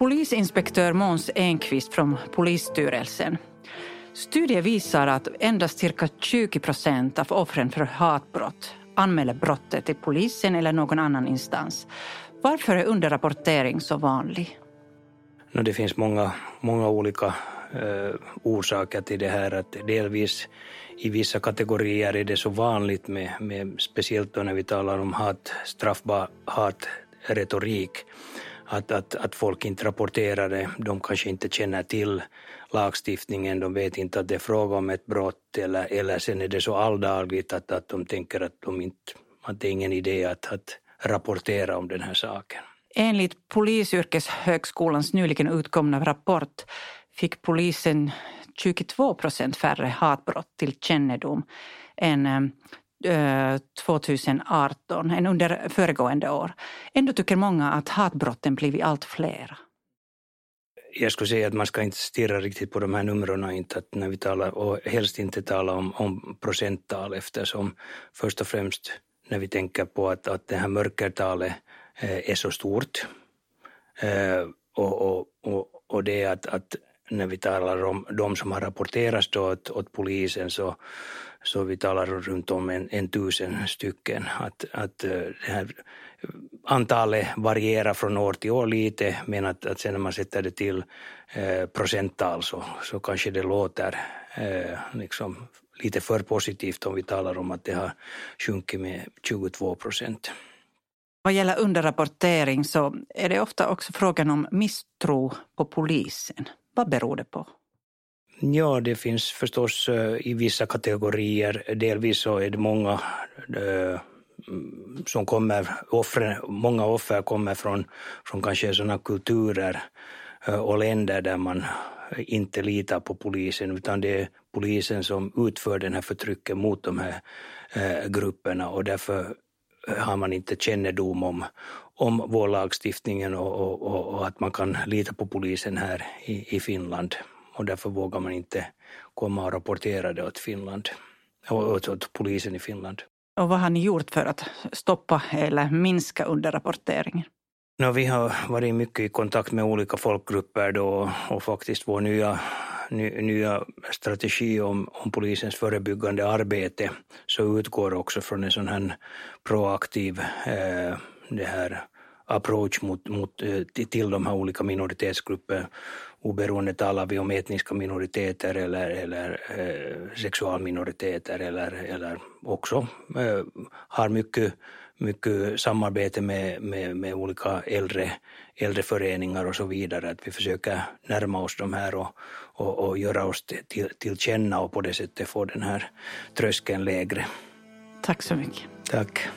Polisinspektör Måns Enqvist från Polisstyrelsen. Studier visar att endast cirka 20 procent av offren för hatbrott anmäler brottet till polisen eller någon annan instans. Varför är underrapportering så vanlig? Det finns många, många olika eh, orsaker till det här. Att delvis i vissa kategorier är det så vanligt med, med speciellt då när vi talar om hat, straffbar hatretorik att, att, att folk inte rapporterar det. De kanske inte känner till lagstiftningen, de vet inte att det är fråga om ett brott eller, eller sen är det så alldagligt att, att de tänker att, de inte, att det är ingen idé att, att rapportera om den här saken. Enligt Polisyrkeshögskolans nyligen utkomna rapport fick polisen 22 procent färre hatbrott till kännedom än eh, Eh, 2018 än under föregående år. Ändå tycker många att hatbrotten blivit allt fler. Jag skulle säga att man ska inte stirra riktigt på de här numren inte att när vi talar och helst inte tala om, om procenttal eftersom först och främst när vi tänker på att, att det här mörkertalet eh, är så stort eh, och, och, och, och det är att, att när vi talar om de som har rapporterats då åt, åt polisen så, så vi talar runt om en, en tusen stycken. Att, att eh, det här antalet varierar från år till år lite men att, att sen när man sätter det till eh, procenttal så, så kanske det låter eh, liksom lite för positivt om vi talar om att det har sjunkit med 22 procent. Vad gäller underrapportering så är det ofta också frågan om misstro på polisen. Vad beror det på? Ja, det finns förstås eh, i vissa kategorier. Delvis så är det många eh, som kommer, offer, många offer kommer från, från kanske sådana kulturer eh, och länder där man inte litar på polisen utan det är polisen som utför den här förtrycket mot de här grupperna och därför har man inte kännedom om, om vår lagstiftning och, och, och, att man kan lita på polisen här i, i Finland. Och därför vågar man inte komma och rapportera det åt Finland, åt, åt polisen i Finland. Och vad har ni gjort för att stoppa eller minska underrapporteringen? No, vi har varit mycket i kontakt med olika folkgrupper då och faktiskt vår nya, ny, nya strategi om, om polisens förebyggande arbete så utgår också från en sån här proaktiv eh, det här approach mot, mot, eh, till de här olika minoritetsgrupperna. Oberoende talar vi om etniska minoriteter eller, eller eh, sexualminoriteter eller, eller också eh, har mycket, mycket samarbete med, med, med olika äldre, äldre föreningar och så vidare. Att vi försöker närma oss de här och, och, och göra oss till, till känna och på det sättet få den här tröskeln lägre. Tack så mycket. Tack.